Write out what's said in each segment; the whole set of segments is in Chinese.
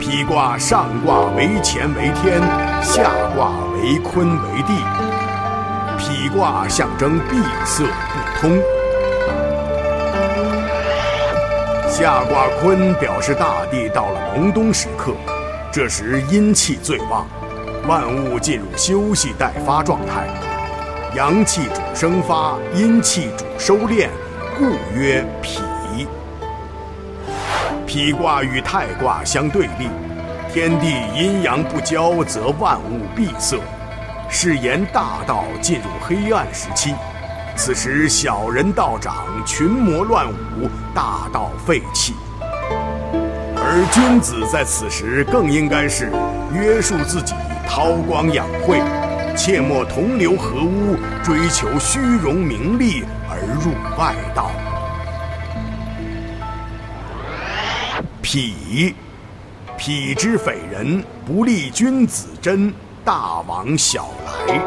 否卦上卦为乾为天，下卦为坤为地。否卦象征闭塞不通，下卦坤表示大地到了隆冬时刻，这时阴气最旺，万物进入休息待发状态。阳气主生发，阴气主收敛，故曰脾。否卦与太卦相对立，天地阴阳不交，则万物闭塞，是言大道进入黑暗时期。此时小人道长，群魔乱舞，大道废弃。而君子在此时更应该是约束自己，韬光养晦，切莫同流合污，追求虚荣名利而入外道。痞，痞之匪人，不利君子贞，大往小来。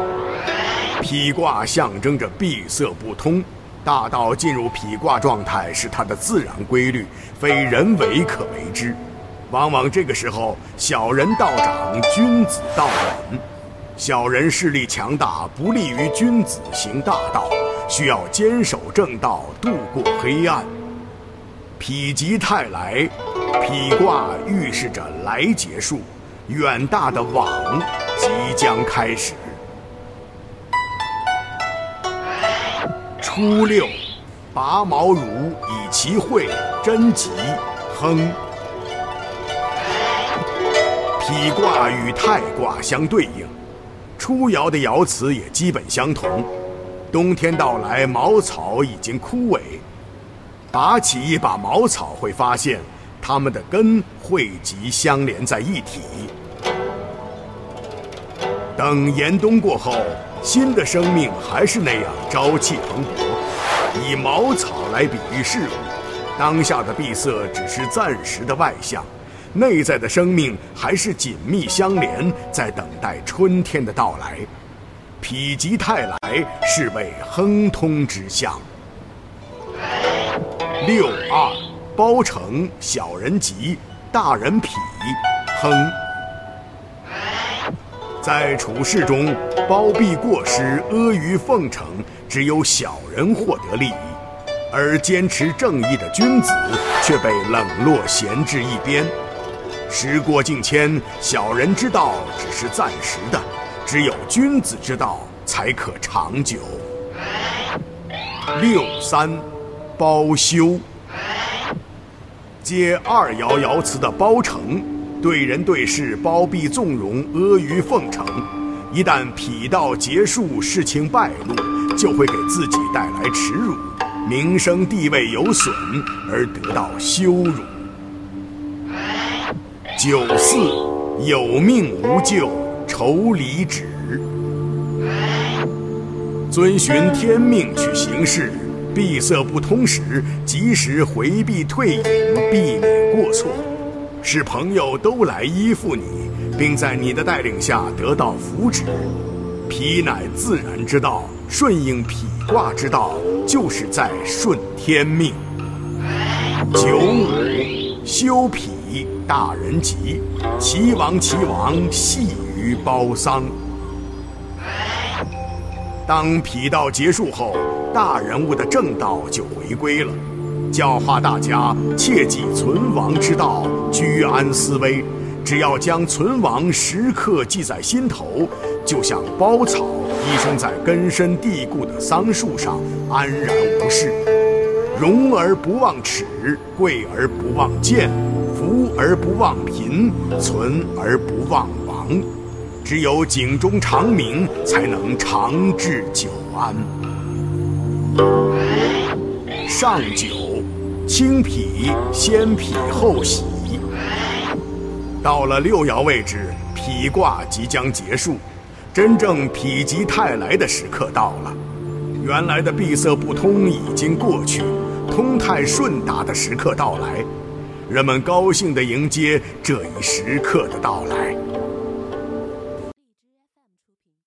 痞卦象征着闭塞不通，大道进入痞卦状态是它的自然规律，非人为可为之。往往这个时候，小人道长，君子道稳。小人势力强大，不利于君子行大道，需要坚守正道，度过黑暗。否极泰来。否卦预示着来结束，远大的往即将开始。初六，拔毛如以其会，贞吉，亨。否卦与太卦相对应，初爻的爻辞也基本相同。冬天到来，茅草已经枯萎，拔起一把茅草，会发现。它们的根汇集相连在一体。等严冬过后，新的生命还是那样朝气蓬勃。以茅草来比喻事物，当下的闭塞只是暂时的外象，内在的生命还是紧密相连，在等待春天的到来。否极泰来，是谓亨通之象。六二。包成小人吉，大人否，亨。在处事中，包庇过失、阿谀奉承，只有小人获得利益，而坚持正义的君子却被冷落闲置一边。时过境迁，小人之道只是暂时的，只有君子之道才可长久。六三，包修。接二爻爻辞的包成，对人对事包庇纵容、阿谀奉承，一旦否道结束，事情败露，就会给自己带来耻辱，名声地位有损，而得到羞辱。九四，有命无咎，愁离止。遵循天命去行事。闭塞不通时，及时回避退隐，避免过错，使朋友都来依附你，并在你的带领下得到福祉。脾乃自然之道，顺应脾卦之道，就是在顺天命。九五，修脾，大人吉，其亡其亡，系于包桑。当否道结束后。大人物的正道就回归了，教化大家切记存亡之道，居安思危。只要将存亡时刻记在心头，就像包草依生在根深蒂固的桑树上，安然无事。荣而不忘耻，贵而不忘贱，福而不忘贫，存而不忘亡。只有警钟长鸣，才能长治久安。上九，清脾，先脾后喜。到了六爻位置，脾卦即将结束，真正否极泰来的时刻到了。原来的闭塞不通已经过去，通泰顺达的时刻到来，人们高兴地迎接这一时刻的到来。